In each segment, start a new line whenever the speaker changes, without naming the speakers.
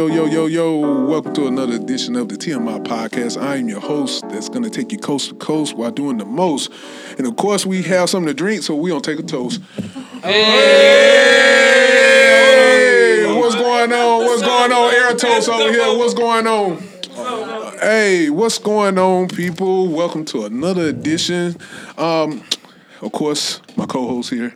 Yo, yo, yo, yo, yo, yo. Welcome to another edition of the TMI podcast. I am your host that's going to take you coast to coast while doing the most. And of course, we have something to drink, so we're going to take a toast. Hey! What's going on? What's going on? Air toast over here. What's going on? Hey, what's going on, people? Welcome to another edition. Um, of course, my co-host here,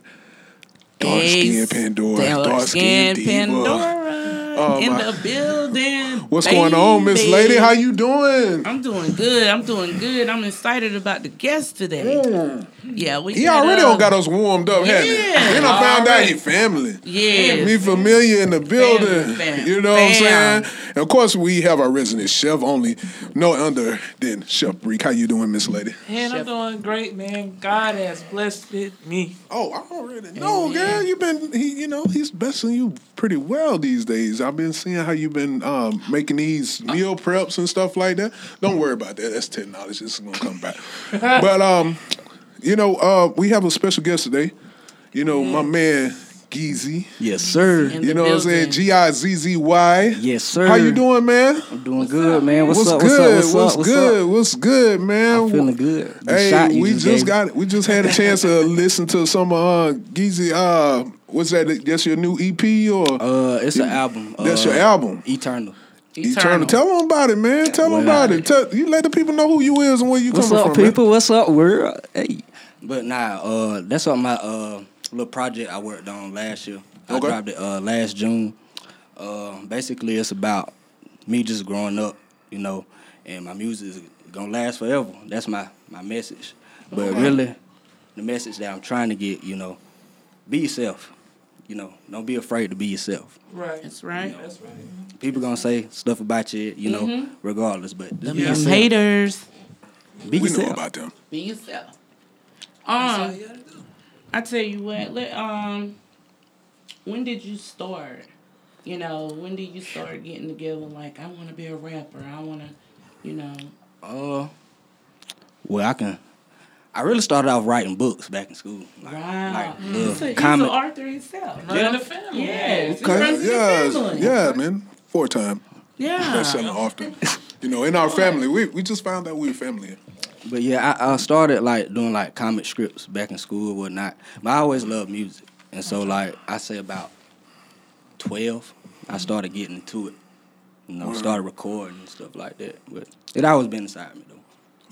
dark skin
Ace,
Pandora,
Dark
dark skin
skin
diva.
Pandora
Oh,
in
my-
the building.
What's going on, Miss. Lady? How you doing?
I'm doing good. I'm doing good. I'm excited about the guest today. Mm. Yeah, we.
He already
uh,
don't got us warmed up, hadn't?
Yeah,
Then I found out
already.
he family.
Yeah,
Me familiar in the building.
fam,
you know what I'm saying? And of course, we have our resident chef only, no other than Chef Breek. How you doing, Miss Lady?
Man, I'm doing great, man. God has blessed me.
Oh, I already know, girl. You've been, he, you know, he's blessing you pretty well these days. I've been seeing how you've been um, making these meal preps and stuff like that. Don't worry about that. That's ten technology. It's gonna come back. but um, you know, uh, we have a special guest today. You know, my man Gizzy.
Yes, sir.
In
You
the
know what I'm saying?
building.
G I Z Z Y.
Yes, sir.
How you doing, man?
I'm doing good, man. What's, up?
good?
What's up? What's up? What's
good?
up?
What's good, man?
I'm feeling good. The
Hey,
shot you
we just,
gave me.
got we just had a chance to listen to some uh Gizzy uh what's that that's your new EP or
Uh, it's an album.
that's
uh,
your album
Eternal.
Eternal. Tell them about it, man. Tell them
Well,
about it. Tell, you let the people know who you is and where you
What's
coming
up,
from. man.
people? What's up, world? Hey. But nah, uh, that's what my uh little project I worked on last year. I
Okay.
dropped it uh last June. Uh, basically, it's about me just growing up, you know, and my music is gonna last forever. That's my my message. But really, the message that I'm trying to get, you know, be yourself. You know, don't be afraid to be yourself.
Right.
That's right.
That's right.
People gonna say stuff about you, you know,
Mm-hmm.
regardless. But just be
Them
yourself.
haters.
Be
We know about them.
Be yourself. Um,
you.
I tell you what. Let, um, when did you start? You know, when did you start getting together? Like, I want to be a rapper. I want to, you know.
Uh, well, I can. I really started off writing books back in school. Like,
Wow.
like
he's,
little
a, he's
comic.
an author himself.
Right in the family.
Yes. he
Okay.
runs his
Yeah,
family.
yeah, man. Four time.
Yeah.
That's something often. You know, in our family, we we just found out we were family.
But yeah, I, I started like doing like comic scripts back in school and whatnot. But I always loved music, and so like I say about twelve, I started getting into it. You know, started recording and stuff like that. But it always been inside me though.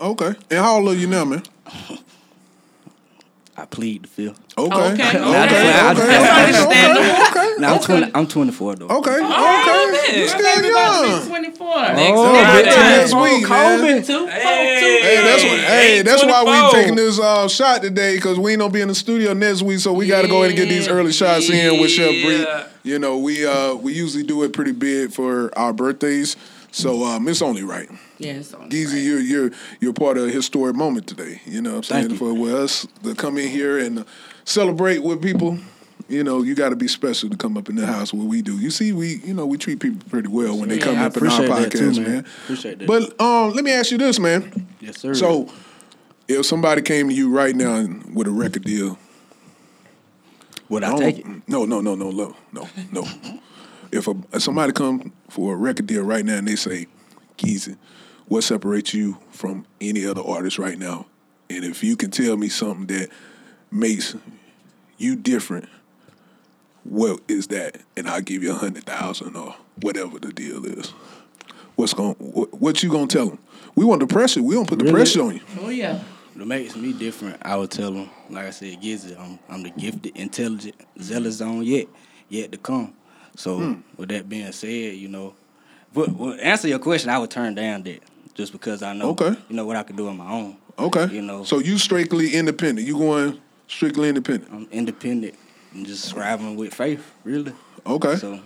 Okay. And how old are you now, man?
I plead the fifth.
Okay.
Okay,
Okay.
okay.
Okay.
That's
Okay.
understandable.
Okay.
Now I'm twenty. I'm twenty four though.
Okay.
Oh,
Okay. You still young.
24.
Oh,
Friday.
big next
Oh,
week, man.
Two,
Hey.
Hey, that's what, hey,
Hey,
that's why we taking this uh, shot today because we ain't gonna be in the studio next week, so we got to go ahead and get these early shots in with Chef Bree. You know, we uh, we usually do it pretty big for our birthdays, so um, it's only right.
Yes. on
Gizzy,
right.
you're you're you're part of a historic moment today. You know what I'm saying?
Thank.
For with us to come in here and celebrate with people, you know, you got to be special to come up in the house where we do. You see, we you know we treat people pretty well when they
Yeah,
come
I
up in our
appreciate that
podcast,
too,
man.
man. Appreciate that.
But um, let me ask you this, man.
Yes, sir.
So, if somebody came to you right now with a record deal,
would I
don't-
take it?
No, no, no, no, no, no, no. If, a, if somebody come for a record deal right now and they say, "Gizzy, what separates you from any other artist right now?" And if you can tell me something that makes you different, what is that? And I'll give you a hundred thousand or whatever the deal is. What's going? What, what you gonna tell them? We want the pressure. We don't put the
Really?
pressure on you.
Oh, yeah.
What makes me different, I would tell them, like I said, Gizzy, I'm, I'm the gifted, intelligent, zealous on yet, yet to come. So,
Hmm.
with that being said, you know, but well, answer your question, I would turn down that just because I know,
Okay.
you know, what I could do on my own.
Okay.
You know,
So you strictly independent. You going strictly independent.
I'm independent and just scribing with faith, really.
Okay.
So,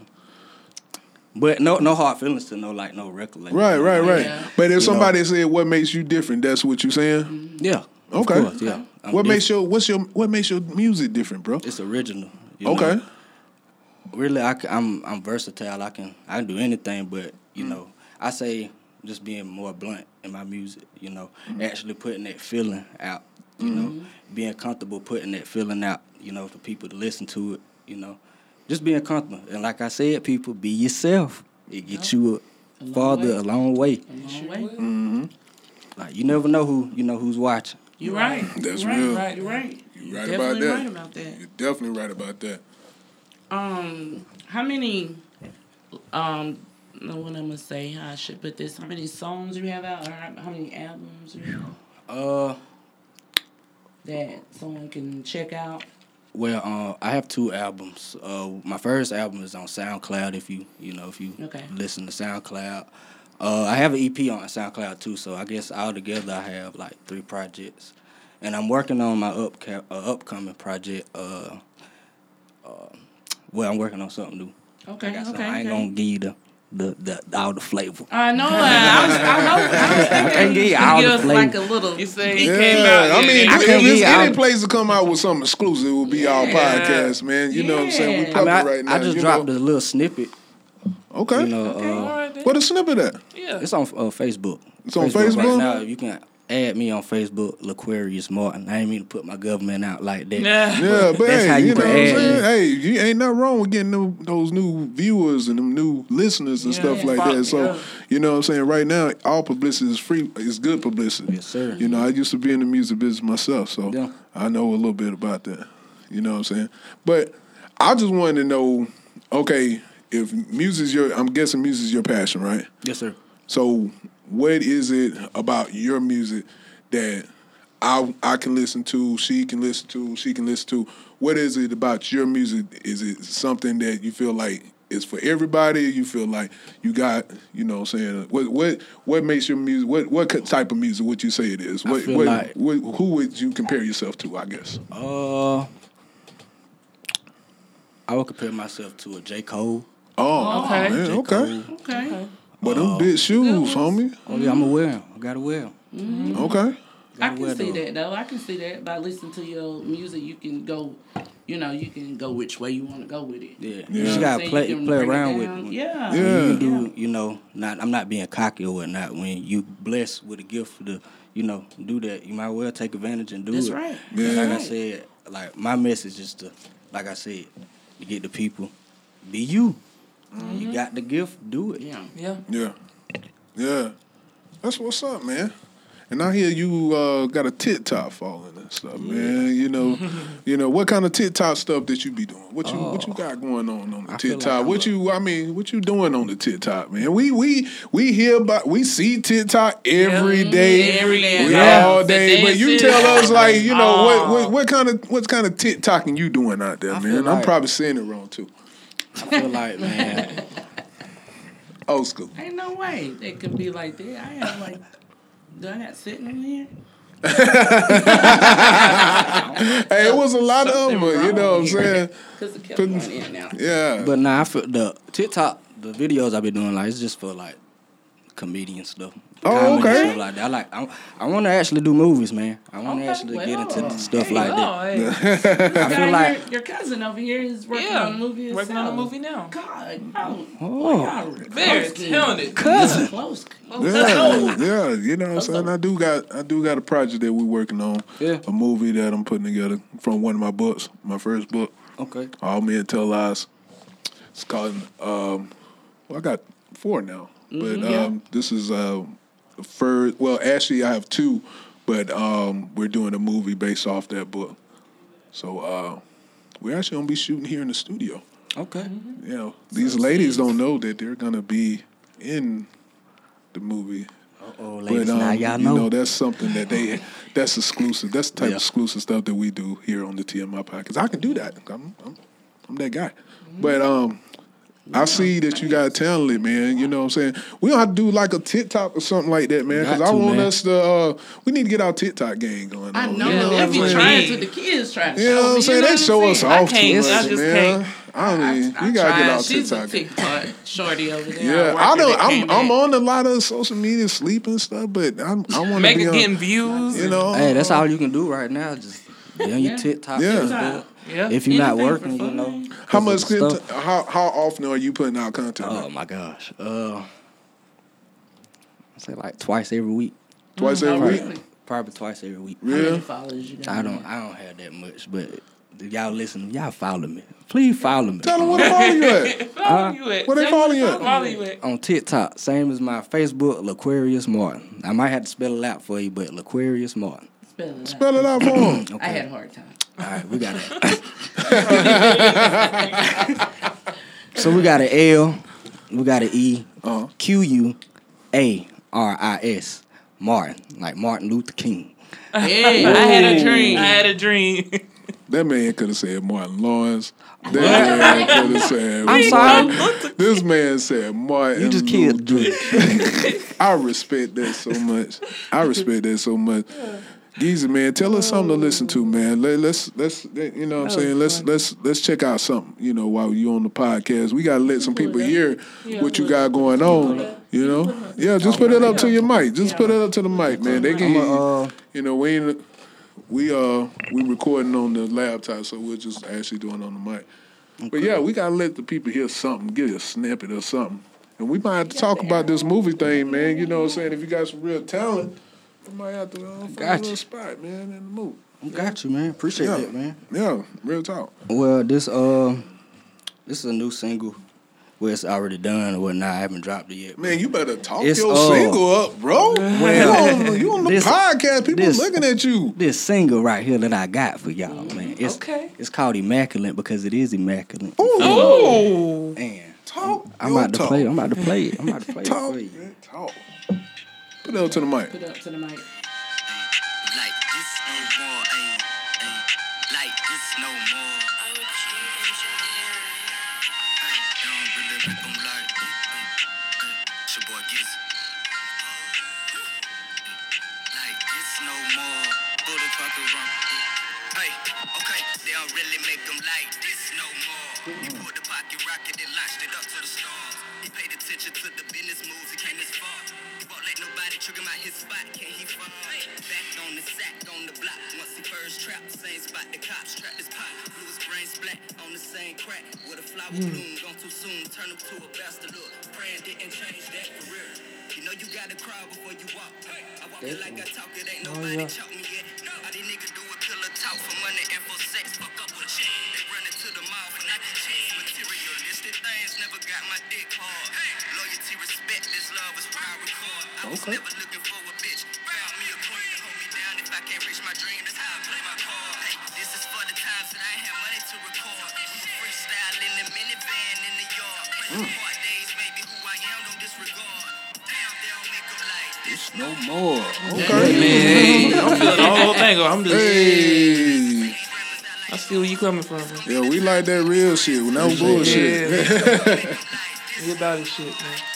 but no, no hard feelings to no like no record. label.
Right, right, right.
Yeah.
But if
You
somebody said what makes you different, that's what you're saying.
Yeah. of
Okay.
course, yeah. I'm
what makes
different.
your what's your what makes your music different, bro?
It's original. you
Okay.
know. Really I am I'm versatile. I can I can do anything, but you
Mm.
know I say just being more blunt in my music. You know,
Mm.
actually putting that feeling out. You
Mm-hmm.
know, being comfortable putting that feeling out. You know, for people to listen to it. You know, just being comfortable. And like I said, people be yourself. it gets you farther
way.
a long way.
Long way.
Mm-hmm.
Like you never know who you know who's watching.
You're right.
That's
You're right.
real.
Right. You're right.
You're right
definitely
about that.
right about that.
You're definitely right about that.
Um, how many? Um, know what I'm gonna say. How I should put this. How many songs you have out, or how, how many albums you have
Uh,
that someone can check out?
well, uh, I have two albums. Uh, my first album is on SoundCloud. If you you know if you
Okay.
listen to SoundCloud, uh, I have an EP on SoundCloud too. So I guess altogether I have like three projects, and I'm working on my up uh, upcoming project. Uh, uh, well, I'm working on something new.
Okay.
I, got
okay.
something. I ain't
okay.
gonna give you the the, the all the flavor.
I know. I, I was. I, know, I was thinking
can't
you
give you all the
us
flavor.
like a little.
You say he came
Yeah,
out.
I mean,
I
if
can't
any place to come out with something exclusive, it will be our podcast, man. You know what I'm saying? We
Yeah.
I, mean, I,
right now.
I just dropped
know?
a little snippet.
Okay.
You know,
Okay.
uh,
all right then.
what a snippet at?
yeah.
It's on uh, Facebook.
It's on
Right
Facebook?
now, you can add me on Facebook, Laquarius Martin. I ain't mean to put my government out like that.
Nah.
Yeah, but
That's
hey,
how you
you know what I'm saying? Hey, you ain't nothing wrong with getting them, those new viewers and them new listeners and
Yeah,
stuff like
fuck,
that. So,
yeah.
you know what I'm saying? Right now, all publicity is free. It's good publicity.
Yes, sir.
You know, I used to be in the music business myself, so
Yeah.
I know a little bit about that. You know what I'm saying? But I just wanted to know, okay, if music's your, I'm guessing music's your passion, right?
Yes, sir.
So, what is it about your music that I I can listen to, she can listen to, she can listen to? What is it about your music? Is it something that you feel like is for everybody? You feel like you got, you know, what I'm saying what what what makes your music? What what type of music would you say it is?
I
What,
feel
what,
like-
what who would you compare yourself to? I guess.
Uh, I would compare myself to a J. Cole.
Oh,
Okay.
man,
J.
okay.
Cole.
Okay.
But them uh, big shoes, homie.
Oh yeah, I'm aware. I gotta wear 'em. Mm-hmm.
Okay.
I
Gotta wear
can see
those.
that though. I can see that by listening to your music. You can go, you know, you can go which way you want to go with it.
Yeah,
Yeah.
you just
You know what I'm
gotta
saying?
play
You
play
bring it
around with. it.
Yeah.
Yeah.
You do, you know, not I'm not being cocky or whatnot. When you blessed with a gift to, you know, do that, you might well take advantage and do it.
That's
it.
right.
And
Yeah.
Like I
Right.
said, like my message is to, like I said, to get the people, be you. You got the gift, do it.
Yeah.
Yeah.
Yeah. Yeah. That's what's up, man. And I hear you uh, got a TikTok following and stuff, man. You know, you know what kind of TikTok stuff that you be doing? What you what you got going on on the
I feel like
what you I mean, what you doing on the TikTok, man? We we we hear about we see TikTok every
Yeah.
day,
Every day.
we
Yeah.
all day. But you tell us like you know what,
Oh.
what what kind of what kind of TikToking you doing out there,
I
man?
feel
I'm probably saying it wrong too.
I feel like man,
Old school.
Ain't no way they could be like that. I have like, do I got sitting in here?
Hey, it was a lot of them, you know what I'm saying?
Because it kept
Putting-
going in and out.
Yeah.
but nah, I feel the TikTok, the videos I be doing like it's just for like comedian stuff.
Oh,
comedy
okay.
Stuff like that. I like. I, I want to actually do movies, man. I want to
Okay,
actually get into
well,
stuff
hey,
like that.
Hey.
I feel like
your, your cousin over here is working
Yeah,
on a movie.
working on a
himself.
movie now.
God, y'all,
Oh.
y'all
Very
close
talented.
cousin.
Close.
Yeah, yeah, you know what I'm saying. I do got I do got a project that we're working on.
Yeah.
A movie that I'm putting together from one of my books, my first book,
Okay.
All Men Tell Lies. It's called um well I got four now. But um this is uh the first well actually I have two, but um we're doing a movie based off that book. So uh we're actually gonna be shooting here in the studio.
Okay.
You know, these ladies don't know that they're gonna be in the movie.
Oh, ladies,
But um,
now y'all know.
you
know.
know that's something that they that's exclusive. That's the type
Yeah.
of exclusive stuff that we do here on the TMI podcast. I can do that. I'm I'm, I'm that guy. But um I see that you got talented, man. You know what I'm saying? We don't have to do like a TikTok or something like that, man. Because I
to,
want
man.
us to. Uh, we need to get our TikTok game going.
I
on,
know,
You know
Yeah,
they be
that's
saying?
what
trying to. The kids trying to.
You know what I'm saying? They show us off too
can't-
much,
I just
man.
can't.
I mean,
I
we gotta
tried.
get our
She's
TikTok.
a. TikTok shorty over there.
Yeah,
worker
I don't. I'm I'm on a lot of social media, sleep and stuff, but I'm, I want to
Make
be
it
on.
getting views.
You know,
Hey, that's all you can do right now. Just be on your
Yeah.
TikTok.
Yeah.
Facebook.
Yeah.
If you're not working, you know.
how
'cause
much?
of the
how how often are you putting out content?
Oh my gosh. Uh, I say like twice every week.
Twice
Oh,
every
really?
week.
Probably twice every week.
How many
Yeah.
followers you got?
I don't. I don't have that much, but y'all listen, y'all follow me. Please follow me.
Tell them where to follow you at.
Follow you at.
Where they follow you at?
to Follow you at.
On TikTok, same as my Facebook, Laquarius Martin. I might have to spell it out for you, but Laquarius Martin.
Spell it out.
Spell it out for them.
I had a hard time.
All right, we got it. so we got an L, we got an E,
Uh-huh.
Q U A R I S, Martin, like Martin Luther King.
Hey, I had a dream.
I had a dream.
That man could have said Martin Lawrence. That man could have said.
I'm sorry,
This man said Martin.
you just killed the
Luther.
dream.
I respect that so much. I respect that so much. Gizzy, man, tell us something to listen to, man. Let, let's let's you know what I'm saying. Let's let's let's check out something. You know, while you on the podcast, we gotta let some people hear what you got going on. You know, yeah, just put it up to your mic. Just put it up to the mic, man. They can,
uh,
you know, we ain't, we uh we recording on the laptop, so we're just actually doing it on the mic. But yeah, we gotta let the people hear something, get a snippet or something. And we might have to talk about this movie thing, man. You know what I'm saying? If you got some real talent, might have to uh, a
Got
little
you.
spot, man, in the movie.
Got you, man. Appreciate
Yeah.
that, man.
Yeah, real talk.
Well, this uh, this is a new single. Well, it's already done or whatnot. I haven't dropped it yet.
Man, you better talk
It's,
your
uh,
single up, bro.
Well,
you on, you on the
this-
podcast, people
this-
looking at you.
This single right here that I got for y'all, man. It's
Okay.
it's called Immaculate because it is immaculate.
Oh.
Man,
Talk.
I'm
your
about to
talk.
play. I'm about to play it. I'm about to play it
Talk.
for you.
Talk. Put it up to the mic.
Put it up to the mic.
Like this no more, ayy, ayy. Like this no more. Ayy, they don't really make 'em like, ayy, ayy, ayy. It's your boy Gizzy. Like this no more. Put the fuck around. Hey, okay, they don't really make 'em like this no more. He pulled the pocket rocket and launched it up to the stars. He paid attention to the nobody trigger him out his spot, can he fall? Back on the sack on the block. Once he first trapped, same spot the cops trapped his pot. Blew his brain splat on the same crack. With a flower hmm. bloom, gone too soon, turn him to a bastard look. Praying didn't change that career. You know you gotta crawl before you walk. I walk it like I talk, it ain't oh, nobody choke me yet. All these niggas do is pillow talk for money and for sex. Fuck up with a chick. They running to the mouth and I can chase. Materialistic things never got my dick hard. Loyalty, respect, this love is what I record. I was never
No more. Okay.
I'm feeling the whole thing. I'm just,
Hey.
I see where you coming from. Man.
Yeah, we like that real shit. No bullshit.
You about this shit, man.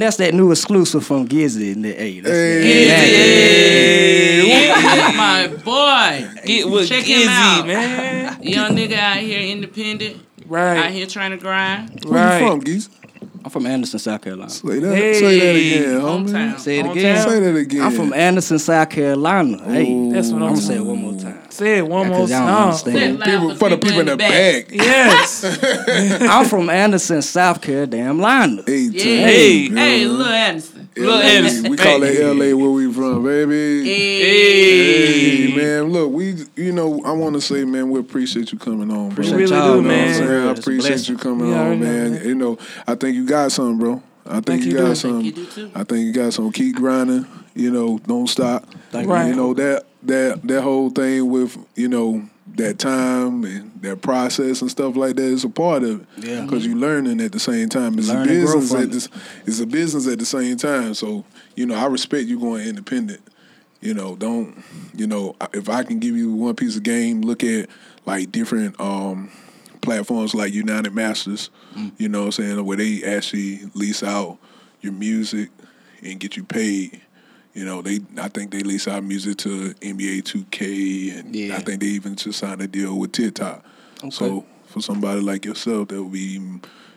Cookie.
And that's that new exclusive from Gizzy. And the, hey, that's
That's my boy.
Get with
Check him
Gizzy,
out.
man.
Young nigga out here independent.
Right.
Out here trying to grind.
Where
right.
you from, Geese?
I'm from Anderson, South Carolina.
Say that, say that
Hey.
again, homie.
Say it
Hometown.
again.
Say that again.
I'm from Anderson, South Carolina. Oh. Hey,
That's what
I'm
I'm
gonna say it
saying.
one more time.
Say it one more
Because y'all
time.
Say it loud
people, for the people in the back.
Yes.
I'm from Anderson, South Carolina.
Hey,
Yeah.
Hey.
Hey, Lil Anderson.
Lil
LA. We call
Hey.
it LA where we from, baby.
Hey.
Hey, man, look, we, you know, I want to say, man, we appreciate you coming on, bro.
Appreciate
really
y'all,
do,
You know what I'm
man.
saying? I appreciate you coming
Yeah,
on,
already know,
man.
man.
You know, I think you got something, bro. I think,
Think
you
you
got
do.
something.
you do too.
I think you got some. Keep grinding. You know, don't stop.
Thank
Right.
You know that that that whole thing with you know that time and that process and stuff like that is a part of it.
Yeah.
Because you're learning at the same time. It's
Learn
a business at
it.
this. It's a business at the same time. So you know, I respect you going independent. You know, don't you know if I can give you one piece of game, look at like different um platforms like United Masters.
Mm.
You know what I'm saying? Where they actually lease out your music and get you paid. You know, they I think they lease out music to NBA 2K, and
Yeah.
I think they even just signed a deal with TikTok. So for somebody like yourself, that would be,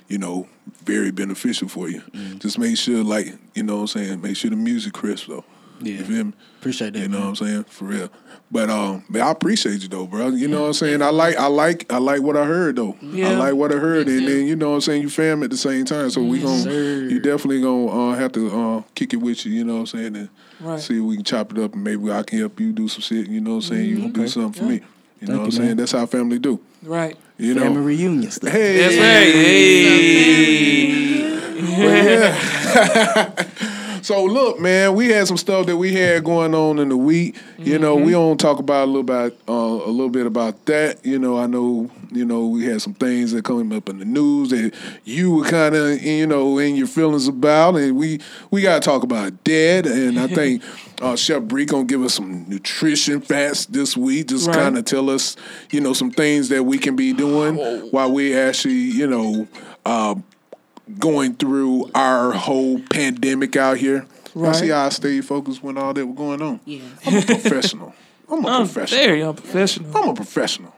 you know, very beneficial for you.
Mm.
Just make sure, like, you know, what I'm saying, make sure the music crisp though.
Yeah.
You feel me?
Appreciate that.
You know
man.
what I'm saying? For real. But um, man, I appreciate you though, bro. You know what I'm saying? I like, I like, I like what I heard though.
Yeah.
I like what I heard, and then you know what I'm saying. You fam at the same time, so we gonna,
sir.
you definitely gonna uh, have to uh, kick it with you. You know what I'm saying? And
Right.
see if we can chop it up, and maybe I can help you do some shit. You know what I'm saying? You can do something for me. You know what I'm saying?
man.
That's how family do.
Right.
You know.
Family reunion stuff.
Hey,
That's right. Hey.
So look, man, we had some stuff that we had going on in the week. You know,
Mm-hmm.
we don't talk about a little about uh, a little bit about that. You know, I know you know we had some things that came up in the news that you were kind of you know in your feelings about, and we we got to talk about that. And I think uh, Chef Bree gonna give us some nutrition facts this week. Just
Right.
kind of tell us you know some things that we can be doing while we actually you know. Uh, going through our whole pandemic out here. I see how I stayed focused when all that was going on.
Yes.
I'm a professional. I'm a
I'm
professional.
very unprofessional.
I'm a professional.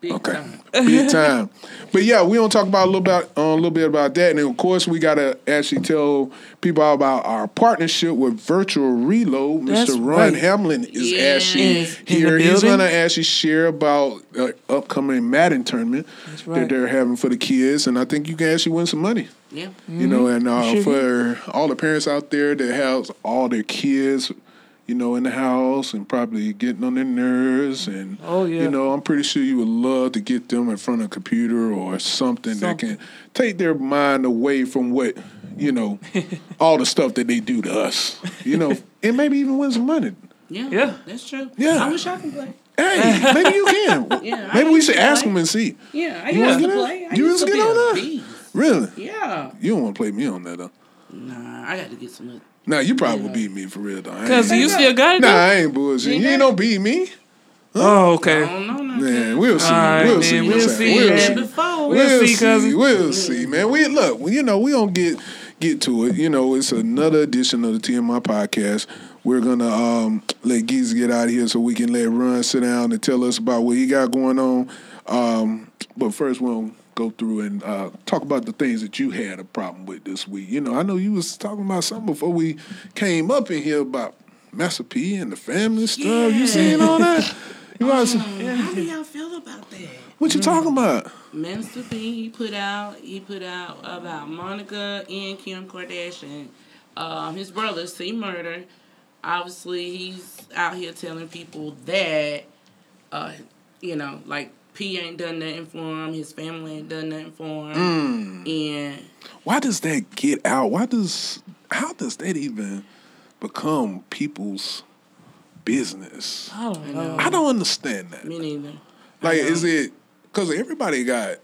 Big
Okay,
time.
big time. But yeah, we don't talk about a little bit, uh, a little bit about that, and then of course we gotta actually tell people about our partnership with Virtual Reload.
That's
Mr. Ron
right.
Hamlin is
Yes.
actually
In
here. He's gonna actually share about uh, upcoming Madden tournament that
right.
they're having for the kids, and I think you can actually win some money.
Yeah.
You know, and uh,
Mm-hmm. Sure
for all the parents out there that have all their kids, you know, in the house and probably getting on their nerves, and
Oh, yeah.
you know, I'm pretty sure you would love to get them in front of a computer or something, that can take their mind away from what you know, all the stuff that they do to us, you know, and maybe even win some money.
Yeah.
Yeah.
That's true.
Yeah.
I wish I could play.
Hey, maybe you can.
Yeah, I
maybe we
used
should
to
ask
play.
them and see.
Yeah. I
You
used
wanna
to
get in?
play. I
You
used
used to
to
get
be
on
a
that?
beast.
Really?
Yeah.
You don't want to play me on that though.
Nah, I got to get some.
Nah, you probably would beat me for real though. I ain't-
Cause you still got it.
Nah. I ain't bullshit. You ain't no beat me.
Oh, okay.
don't know.
Man, we'll see.
All right,
we'll
man,
see.
we'll
We'll
see,
see. We'll see.
We'll see, cousin.
We'll see, man. We look. well, You know, we don't get get to it. You know, it's another edition of the TMI podcast. We're gonna um, let Geese get out of here so we can let Run sit down and tell us about what he got going on. Um, but first, we'll go through and uh, talk about the things that you had a problem with this week. You know, I know you was talking about something before we came up in here about Master P and the family stuff. You
Yeah.
seen all that? You guys,
How do y'all feel about that?
what you talking about?
Master P, he put out he put out about Monica and Kim Kardashian, um, his brother C Murder. Obviously, he's out here telling people that, uh, you know, like P ain't done nothing for him, his family ain't done nothing for him, hmm. and
why does that get out? Why does how does that even become people's business?
I don't know.
I don't understand that.
me neither.
Like, is it because everybody got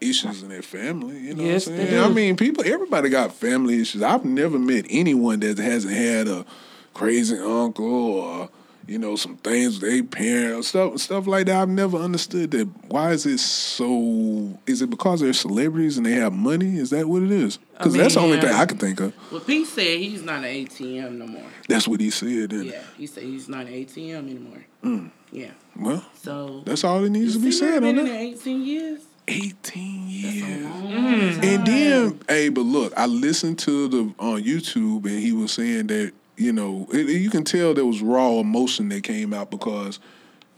issues in their family? You know
Yes,
what I'm
they
saying? I mean, people, everybody got family issues. I've never met anyone that hasn't had a crazy uncle or you know some things their parents, stuff, stuff like that. I've never understood that. Why is it so? Is it because they're celebrities and they have money? Is that what it is? Because
mean,
that's the only
yeah.
thing I can think of.
Well, Pete said he's not an ATM no more.
That's what he said.
Yeah, he said he's not an ATM anymore.
Mm.
Yeah,
well,
so
that's all that needs to be said
been
on
in
that.
eighteen years.
18 years.
Mm.
And then, hey, but look, I listened to the on YouTube, and he was saying that you know it, you can tell there was raw emotion that came out because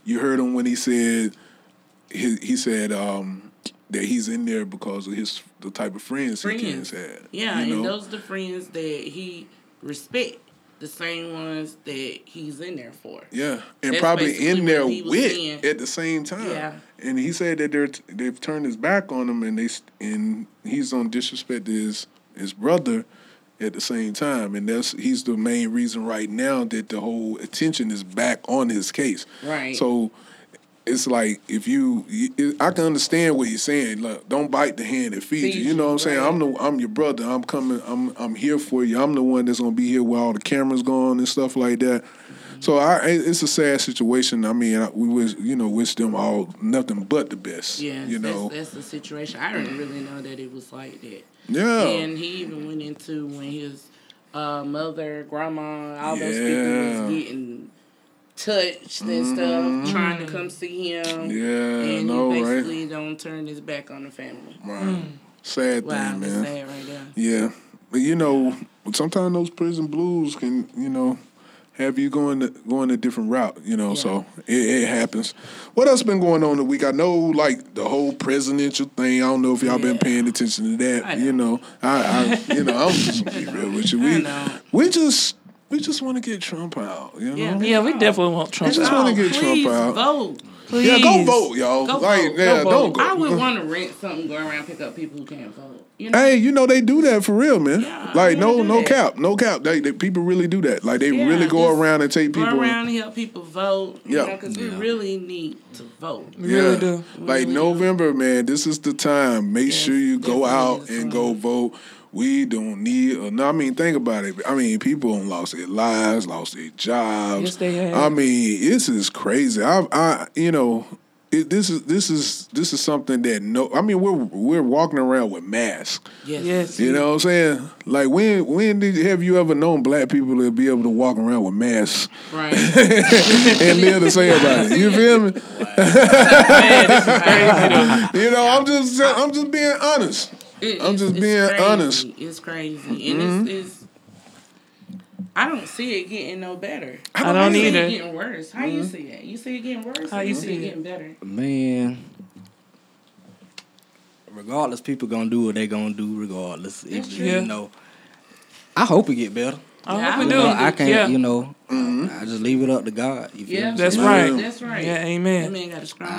you heard him when he said he, he said um, that he's in there because of his the type of friends, he
friends.
kids had.
Yeah,
you
and
know?
those the friends that he respect, the same ones that he's in there for.
Yeah, and
That's
probably in there
he
with
saying.
at the same time.
Yeah.
and he said that they're they've turned his back on him, and they and he's on disrespect to his his brother at the same time, and that's he's the main reason right now that the whole attention is back on his case.
Right.
So. It's like if you, I can understand what he's saying. Look, don't bite the hand that feeds you.
Feeds
You know what I'm saying?
right.
I'm the, I'm your brother. I'm coming. I'm, I'm here for you. I'm the one that's gonna be here while all the cameras going and stuff like that. Mm-hmm. So I, it's a sad situation. I mean, I- we wish, you know, wish them all nothing but the best.
Yeah,
you know.
that's, that's the situation. I didn't really know that it was like that.
Yeah.
And he even went into when his uh, mother, grandma, all those people was getting touched and stuff, trying to come see him.
Mm-hmm. Yeah,
and
no,
he
right?
don't turn his back on the family.
Right. Sad
Wow,
thing, man.
sad right there.
Yeah, but you know, sometimes those prison blues can, you know, have you going to going a different route. You know, so it, it happens. What else been going on the week? I know, like the whole presidential thing. I don't know if y'all been paying attention to that.
I
You know, I, I you know, I'm just gonna be real with you.
I
We
know.
we just we just want to get Trump out. You know.
Yeah.
Yeah, we definitely want Trump.
I just wanna get Trump out.
vote.
Please.
Yeah, go vote, y'all.
Go
like,
vote.
yeah,
Go
don't
vote.
go.
I would want to rent something, go around pick up people who can't vote. You know?
Hey, you know they do that for real, man.
Yeah,
like no, no
that.
cap, no cap. They, they people really do that. Like they
Yeah,
really go around and take
Go
people.
around and help people vote.
Yeah.
Yeah. Because we really need to vote.
We really do.
Like November, man, this is the time. Make
Yes,
sure you go out and go vote. We don't need. Uh, no, I mean, think about it. I mean, people done lost their lives, lost their jobs.
Yes, they have.
I mean, this is crazy. I, I, you know, it, this is this is this is something that no. I mean, we're we're walking around with masks.
Yes.
Yes.
You know what I'm saying? Like when when did have you ever known black people to be able to walk around with masks
Right.
and live to say about it? You feel me?
Man, this is crazy.
You know, I'm just I'm just being honest.
It-
I'm just being
crazy.
honest. Mm-hmm.
It's crazy, and it's, it's. I don't see it getting no better.
I don't
see
either.
it getting worse. How you mm-hmm. see it? You see it getting worse?
How
or
you
see
see
it
it?
getting better?
Man, regardless, people gonna do what they gonna do. Regardless, If,
true.
Yeah.
you know. I hope it get better.
I
Yeah,
hope
I
we do.
know, I can't.
Yeah.
You know,
Mm-hmm.
I just leave it up to God. You feel
Yeah,
me?
That's
So,
right.
That's right.
Yeah,
That
amen.
man got a strong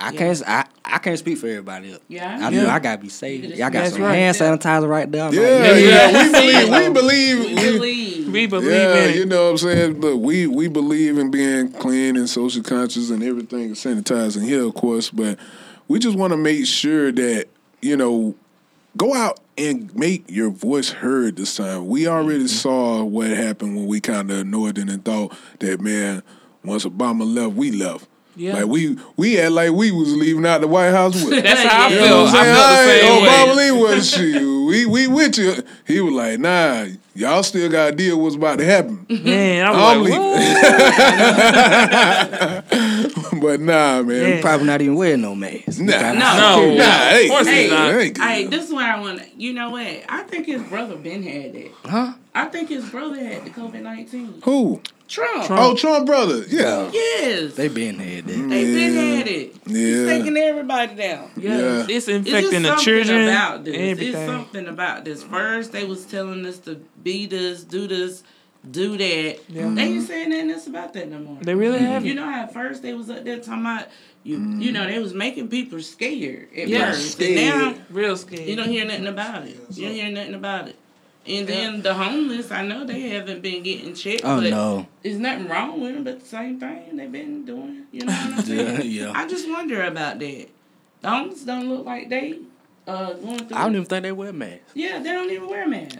I,
head.
Can't. I, I can't speak for everybody else.
Yeah,
I
Yeah.
I gotta be safe.
You
Y'all got
That's
some
right.
hand sanitizer right there. I'm like,
Yeah,
Yeah.
yeah, we believe we believe
We
we,
believe.
We believe
yeah,
in
you know what I'm saying? But we we believe in being clean and social conscious and everything sanitizing here, of course. But we just want to make sure that you know, go out and make your voice heard this time. We already mm-hmm. saw what happened when we kind of ignored it and thought that man, once Obama left, we left.
Yeah.
Like we we had like we was leaving out the White House with.
That's how I
You
You
feel.
know what
I
I'm
felt the
saying?
same oh,
I ain't Obama
way.
Lee was she. We we with you. He was like, nah, y'all still gotta deal what's about to happen.
Man, I
I'm
like,
leaving. but nah, man.
Yeah.
probably not even wearing no mask.
Nah,
No.
No.
nah, hey,
Of course
hey,
not.
hey,
Hey, this is what I want. to You know what? I think his brother Ben had it.
Huh?
I think his brother had the COVID nineteen.
Who?
Trump.
Trump.
Oh, Trump brother. Yeah.
Yes.
They been had that.
They been
Yeah.
had it.
Yeah.
He's taking everybody down.
Yeah.
Yeah.
It's
It's
infecting the children.
about this. It's something about this. First, they was telling us to be this, do this, do that.
Yeah.
They ain't saying nothing else about that no more.
They really have
You know how at first they was up there talking about you. You know they was making people scared at
Yeah.
first,
Scared.
and now
Real scared.
you don't hear nothing about it. You don't hear nothing about it. And then the homeless, I know they haven't been getting checked,
Oh
but
no.
there's nothing wrong with them. But the same thing they've been doing. You know what I'm saying?
Yeah.
I just wonder about that. The homeless don't look like they uh going through.
I don't even think they wear masks.
Yeah, they don't even wear masks.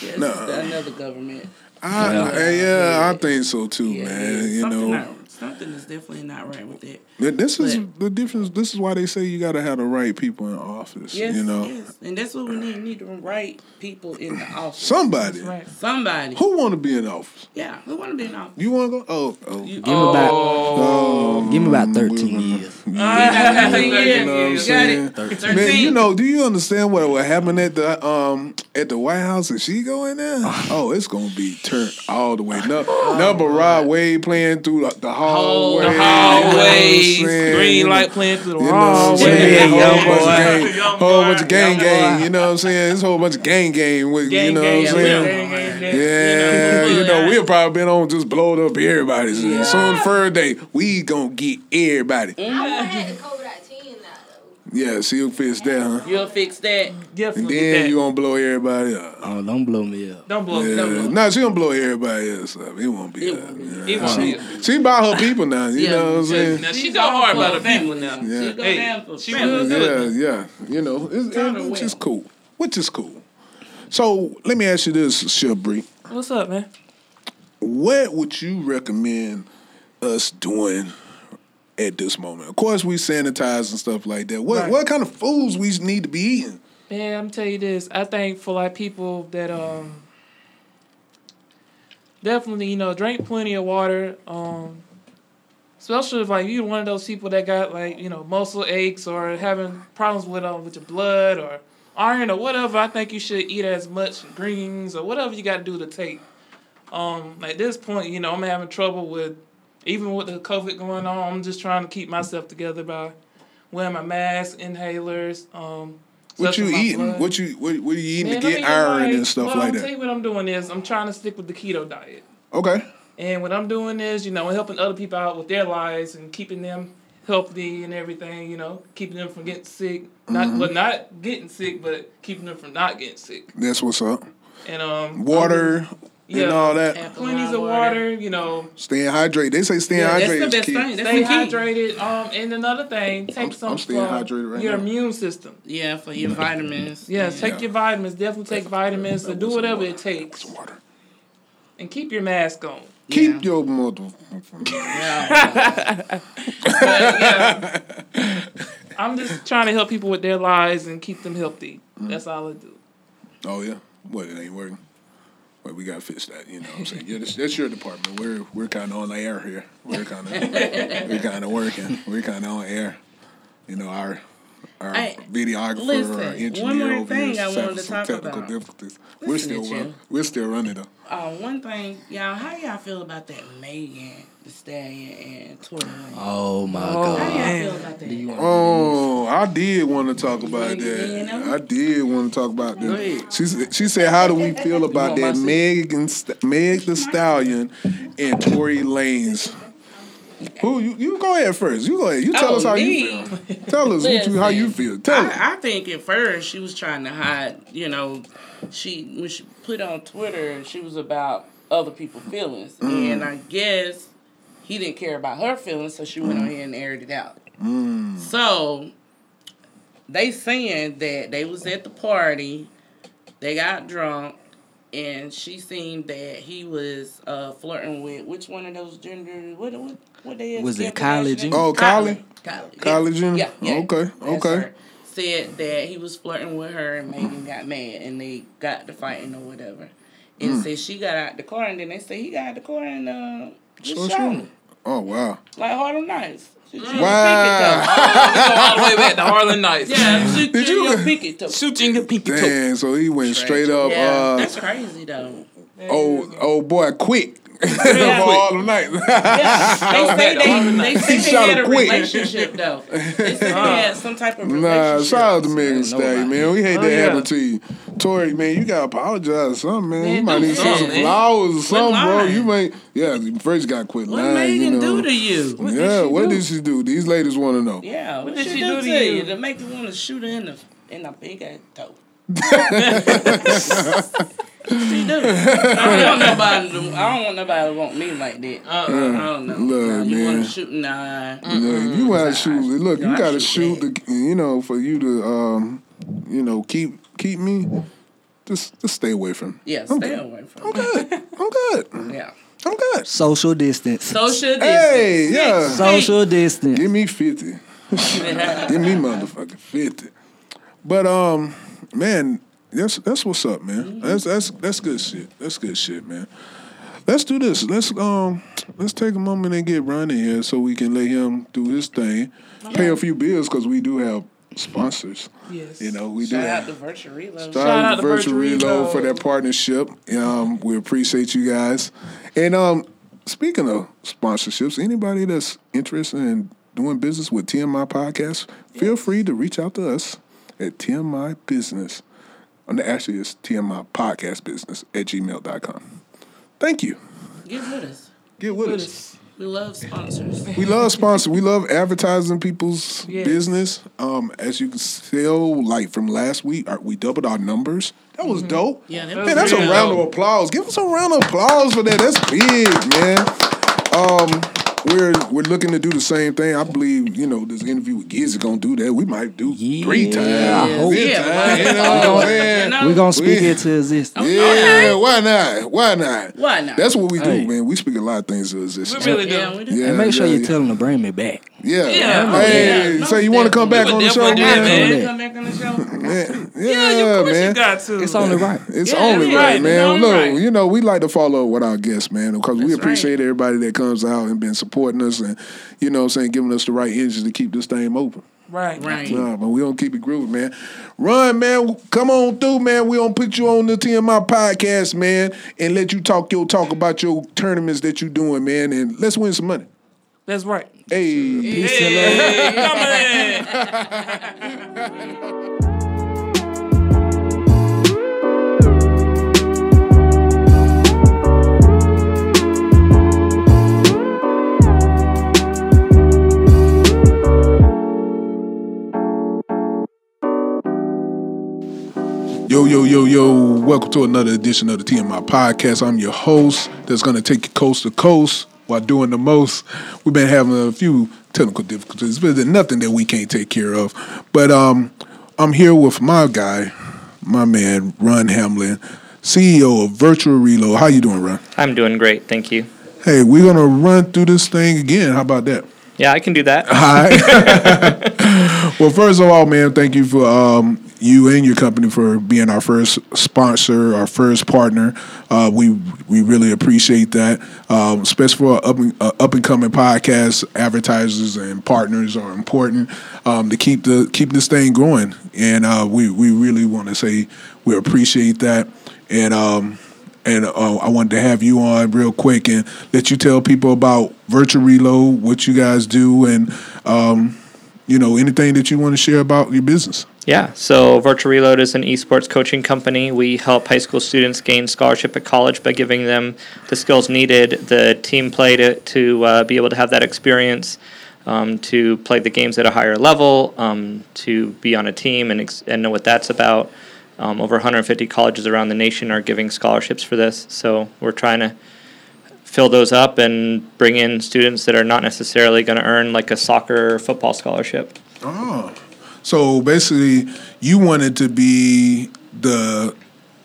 Yeah,
No.
it's another government.
I,
Yeah.
yeah, yeah, I think so too,
Yeah,
man. You know,
not, something is definitely not right with it.
Th- this is the difference. This is why they say you got to have the right people in office.
Yes,
you know,
yes, and that's what we need. We need the right people in the office.
somebody
right.
Somebody.
who want to be in office.
Yeah, who want to be in office?
You want to go? Oh, oh.
You-
Give me about.
oh.
Give me about thirteen years.
You got 13 years.
You know
You got it.
13.
Man, you know, do you understand what what happened at the um at the White House? If she go in there, oh, it's gonna be turned all the way. Oh, no, number Rod Wave playing through the, the hallway,
The
you know what I'm
hallways,
saying?
green light playing through the
You know what I'm
hallway.
saying?
Yeah,
whole bunch of gang, whole bunch of gang gang. You know what I'm saying? It's a whole bunch of gang gang. With, you know
gang,
what I'm
yeah,
saying?
gang, gang, gang.
Yeah,
You know,
you know,
yeah.
we've probably been on just blowed up everybody. So Soon first day, we gonna get everybody.
Mm.
I want to have the COVID nineteen now though.
Yeah, she'll fix that, huh?
You'll fix that.
And then
that.
you gonna blow everybody up.
Oh, don't blow me up.
Don't blow
Yeah.
me up.
No, she gonna blow everybody else up. It won't be
It
that.
won't be
Yeah.
It won't
she,
be.
she about her people now. You
Yeah.
know what I'm saying?
Now she
She's
go
all
hard
for
about
the
the people
family.
now.
Yeah.
She go
Hey,
down for
she
family.
real good.
Yeah, yeah. You know, it's,
Turn
it, which
well.
is cool. Which is cool. So let me ask you this, Shelby.
What's up, man?
What would you recommend us doing at this moment? Of course, we sanitize and stuff like that. What
Right.
what kind of foods we need to be eating?
Man, I'm tell you this. I think for like people that um definitely you know drink plenty of water. Um, especially if like you're one of those people that got like you know muscle aches or having problems with um with your blood or iron or whatever. I think you should eat as much greens or whatever you got to do to take. Um, at this point, you know I'm having trouble with even with the COVID going on. I'm just trying to keep myself together by wearing my mask, inhalers. Um,
What you eating?
blood.
What you what, what are you eating
Man,
to get iron
right.
and stuff
well,
like
I'll tell you what I'm doing is I'm trying to stick with the keto diet.
Okay.
And what I'm doing is, you know, helping other people out with their lives and keeping them healthy and everything, you know, keeping them from getting sick. Not
Mm-hmm.
but not getting sick, but keeping them from not getting sick.
That's what's up.
And um
Water
Yeah.
and all that.
Apple
plenty of
water.
water, you know,
Staying hydrated. They say staying
Yeah, that's
the
hydrated
best
key.
thing. That's
stay hydrated. Um and another thing, take
I'm-
some
I'm staying
for
hydrated right
your
now.
immune system.
Yeah, for your vitamins.
Yes, take
Yeah.
your vitamins, definitely take vitamins, so do whatever it takes.
Water.
And keep your mask on.
Keep
Yeah.
your mother.
Yeah.
Yeah, I'm just trying to help people with their lives and keep them healthy. That's all I do.
Oh yeah. What it ain't working. Well, we gotta fix that. You know what I'm saying? Yeah, that's, that's your department. We're we're kind of on the air here. We're kind of we're kind of working. We're kind of on air. You know our. Our
Hey,
videographer,
listen,
our
one
engineer
more
over
thing
is
I
having
wanted to
some
talk
technical
about.
difficulties. We're still run, we're still running though.
Uh, one thing, y'all, how y'all feel about that Megan, Thee Stallion, and Tory Lanez?
Oh my
Oh,
How
god.
y'all feel about that?
Oh, I did want to talk about
wanna get in
that. I did want to talk about that. She said, she said, "How do we feel about that? Megan, St- Meg Thee Stallion and Tory Lanez?" Who you? You go ahead first. You go ahead. You tell
Oh,
us how
me?
you feel. Tell us what you, how you feel. Tell.
I, I think at first she was trying to hide, you know, she when she put on Twitter, she was about other people's feelings,
Mm.
and I guess he didn't care about her feelings, so she went
Mm.
on here and aired it out. So they saying that they was at the party, they got drunk, and she seen that he was uh, flirting with which one of those gender what what what they?
Was it
College?
Kylie
Kardashian?
Jenner?
Oh, Kylie?
Kylie. yeah.
Kylie
Yeah, yeah.
Okay,
That's
okay.
her. Said that he was flirting with her and Megan got mad and they got to fighting or whatever. And
Hmm.
said she got out the car and then they said he got out the car and uh just
So
shot
true.
him.
Oh wow.
Like Harlem Nights. Shoot you in your
Wow.
pinky.
Go all the way back to Harlem Nights.
Yeah, shoot
Did
you your pinky toe.
Shoot you in your pinky toe.
Damn. So he went straight up.
Yeah,
Uh,
that's crazy though.
oh, oh boy, quick.
Yeah.
For all the night.
Yeah, they say they, they say they had a
quick.
relationship though. They say they had some type of relationship.
Nah, shout out to Megan Thee Stallion, man. We hate
Oh,
that
yeah.
happen to you. Tory, man, you gotta apologize or something, man. you might need to send some
man.
flowers or something, bro. You might, yeah, you first got to quit
What
lying,
Megan
you know.
do to you?
What did
yeah,
she
what
do?
did she do? These ladies want to know.
Yeah, what,
did
she,
she
do,
do
to
to
you?
you?
to make you want to shoot her in the in the big ass toe? she do. I don't want nobody. To, I don't want nobody to want me like that. Uh, I don't know.
Look,
Now, you
man.
want to shoot in the eye?
Look, you gotta shoot. Look,
No,
you gotta
shoot
shoot. The, you know, for you to, um, you know, keep keep me. Just just stay away from. me.
Yeah,
I'm
stay
good.
away from
I'm
me.
good. I'm good.
Yeah.
I'm good.
Social distance.
Social distance.
Hey, yeah.
Social distance.
Give me fifty. Give me motherfucking fifty. But um, man, that's that's what's up, man. That's that's that's good shit. That's good shit, man. Let's do this. Let's um, let's take a moment and get Ronnie here so we can let him do his thing, pay a few bills because we do have sponsors.
Yes.
You know, we do.
Shout out
Have,
to Virtual Reload.
Shout out to Virtual Reload for their partnership. Um, we appreciate you guys. And um, speaking of sponsorships, anybody that's interested in doing business with TMI Podcast, feel free to reach out to us at TMI Business. And actually, it's TMI Podcast Business at gmail.com. Thank you.
Get with us.
Get with us.
We love sponsors.
We love sponsors. We love advertising people's
Yes.
business. Um, as you can tell, like from last week, our, we doubled our numbers. That was dope.
Yeah, that
man,
was
that's a round
dope.
of applause. Give us a round of applause for that. That's big, man. Um, we're we're looking to do the same thing. I believe you know this interview with Giz is gonna do that. We might do three times,
I hope.
Yeah,
time, you know what I'm
you
saying?
We're gonna speak
We-
into existence.
Yeah, why not? Why not?
Why not?
That's what we do,
Hey.
man. We speak a lot of things to existence.
We really do.
Yeah, we do.
Yeah,
And make sure
yeah,
you
yeah.
tell them to bring me back.
Yeah.
Yeah,
Hey, oh,
yeah.
so you want to come back on the show,
definitely do
man?
that,
man.
Come back on the show.
Man, Yeah,
Yeah, of course
man.
you got to.
It's only right.
It's
Yeah,
only right,
right.
man.
Only
Look,
right.
you know, we like to follow up with our guests, man, because we appreciate
right.
everybody that comes out and been supporting us and, you know what I'm saying, giving us the right energy to keep this thing open.
Right.
Right.
Nah, but we don't keep it grooving, man. Run, man. Come on through, man. We gonna put you on the TMI podcast, man, and let you talk your talk about your tournaments that you're doing, man, and let's win some money.
That's right.
Hey.
Peace and love.
Hey,
Yo, yo, yo, yo. Welcome to another edition of the TMI podcast. I'm your host that's going to take you coast to coast while doing the most. We've been having a few technical difficulties, but there's nothing that we can't take care of. But um, I'm here with my guy, my man, Ron Hamlin, CEO of Virtual Reload. How you doing, Ron?
I'm doing great, thank you.
Hey, we're going to run through this thing again. How about that?
Yeah, I can do that.
Hi. well, first of all, man, thank you for um, you and your company for being our first sponsor, our first partner. Uh, we we really appreciate that, um, especially for up and, uh, up and coming podcasts. Advertisers and partners are important um, to keep the keep this thing growing, and uh, we we really want to say we appreciate that, and. Um, and uh, I wanted to have you on real quick and let you tell people about Virtual Reload, what you guys do, and um, you know anything that you want to share about your business.
Yeah, so Virtual Reload is an esports coaching company. We help high school students gain scholarship at college by giving them the skills needed, the team play to, to uh, be able to have that experience, um, to play the games at a higher level, um, to be on a team and, ex- and know what that's about. Um, over 150 colleges around the nation are giving scholarships for this, so we're trying to fill those up and bring in students that are not necessarily going to earn like a soccer or football scholarship.
Oh, so basically, you wanted to be the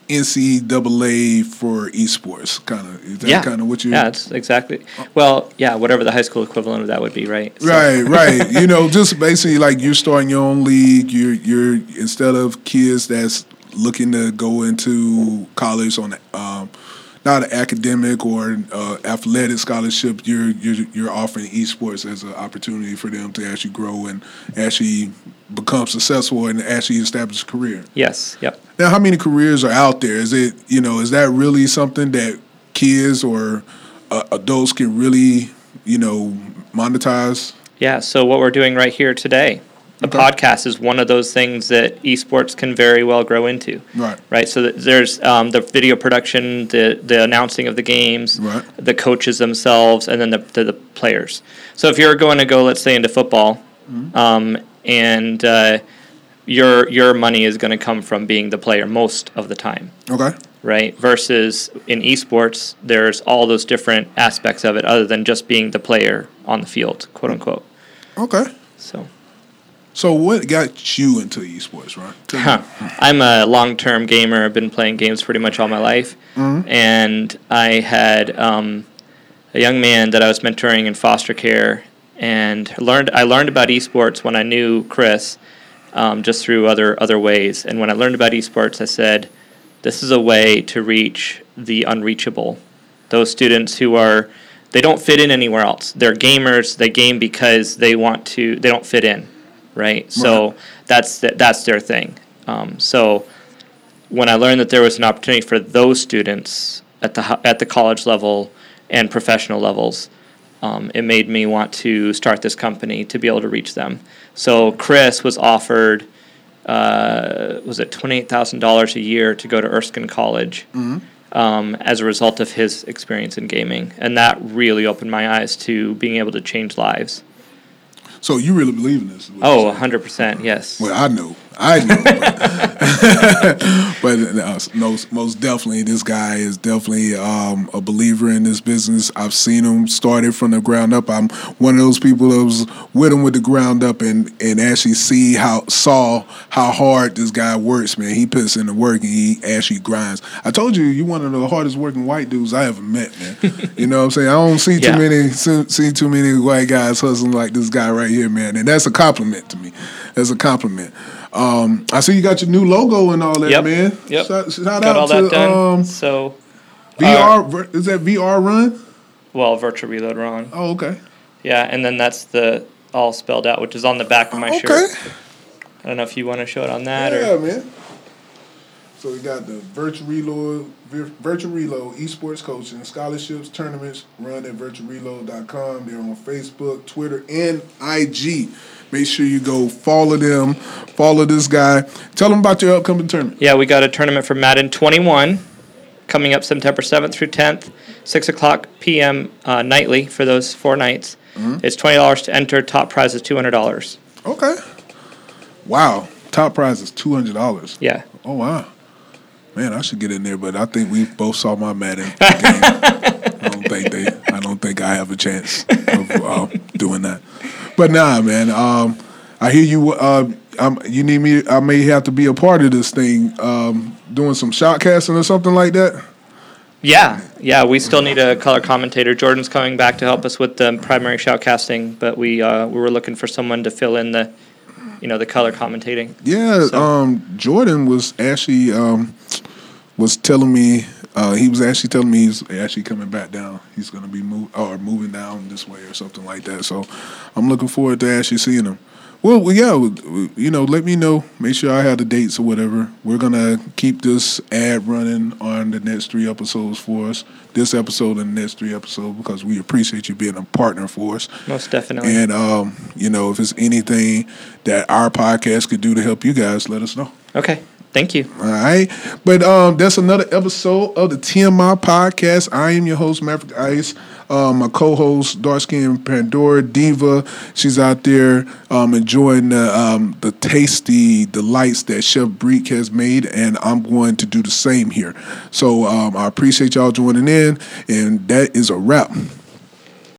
NCAA for esports, kind of. Is that
yeah,
kind of what you?
Yeah, it's exactly. Well, yeah, whatever the high school equivalent of that would be, right? So-
Right, right. you know, just basically like you're starting your own league. You're you're instead of kids that's looking to go into college on not an academic or uh, athletic scholarship. You're you're you're offering esports as an opportunity for them to actually grow and actually become successful and actually establish a career.
Yes. Yep.
Now, how many careers are out there? Is it you know is that really something that kids or uh, adults can really you know monetize?
Yeah. So what we're doing right here today, the
Okay.
podcast is one of those things that esports can very well grow into.
Right.
Right. So there's um, the video production, the the announcing of the games,
Right.
the coaches themselves, and then the, the the players. So if you're going to go, let's say, into football,
Mm-hmm.
um, and uh, your your money is going to come from being the player most of the time.
Okay.
right? Versus in esports, there's all those different aspects of it other than just being the player on the field, quote unquote.
Okay.
So
So what got you into esports, right?
Huh. I'm a long term gamer. I've been playing games pretty much all my life. And I had um, a young man that I was mentoring in foster care and learned I learned about esports when I knew Chris um, just through other other ways. And when I learned about esports, I said, this is a way to reach the unreachable. Those students who are they don't fit in anywhere else. They're gamers. They game because they want to. They don't fit in, right? So that's th- that's their thing. Um, so when I learned that there was an opportunity for those students at the at the college level and professional levels, um, it made me want to start this company to be able to reach them. So Chris was offered, uh, was it twenty eight thousand dollars a year to go to Erskine College, um, as a result of his experience in gaming, and that really opened my eyes to being able to change lives.
So you really believe in this?
Oh,
you're
100 percent, yes.
Well, I know. I know. but uh, most, most definitely, this guy is definitely um, a believer in this business. I've seen him started from the ground up. I'm one of those people that was with him with the ground up and, and actually see how saw how hard this guy works. Man, he puts in the work and he actually grinds. I told you, you one of the hardest working white dudes I ever met, man. you know what I'm saying? I don't see too
Yeah.
many see, see too many white guys hustling like this guy right here, man, and that's a compliment to me. That's a compliment. Um, I see you got your new logo and all that,
Yep.
man.
Yep.
Shout, shout
Got
out
all
to
that done.
um,
so,
VR. ver- is that VR Run?
well, virtual reload Run.
Oh, okay.
Yeah, and then that's the all spelled out, which is on the back of my
Okay.
shirt. I don't know if you want to show it on that or
Yeah,
or.
man. So we got the virtual reload, virtual reload, esports coaching, scholarships, tournaments run at virtualreload.com. They're on Facebook, Twitter, and IG. Make sure you go follow them, follow this guy. Tell them about your upcoming tournament.
Yeah, we got a tournament for Madden 21 coming up September 7th through 10th, 6 o'clock p.m. Uh, nightly for those four nights. It's $20 to enter. Top prize is $200.
Okay. Wow. Top prize is two hundred dollars.
Yeah.
Oh wow. Man, I should get in there, but I think we both saw my Madden game. I don't think they. I don't think I have a chance of uh, doing that. But nah, man. Um, I hear you. Uh, you need me. I may have to be a part of this thing. Um, doing some shoutcasting or something like that.
Yeah, yeah. We still need a color commentator. Jordan's coming back to help us with the primary shoutcasting, but we uh, we were looking for someone to fill in the, you know, the color commentating.
Yeah,
So-
um, Jordan was actually um, was telling me uh, he was actually telling me he's actually coming back down. He's going to be move or moving down this way or something like that. So I'm looking forward to actually seeing him. Well, yeah, you know, let me know. Make sure I have the dates or whatever. We're gonna keep this ad running on the next three episodes for us. This episode and the next three episodes because we appreciate you being a partner for us.
Most definitely.
And um, you know, if it's anything that our podcast could do to help you guys, let us know.
Okay. Thank you.
All right. But um, that's another episode of the TMI podcast. I am your host, Maverick Ice. Uh, my co-host, dark skin Pandora Diva. She's out there um, enjoying the um, the tasty delights that Chef Breek has made, and I'm going to do the same here. So um, I appreciate y'all joining in, and that is a wrap.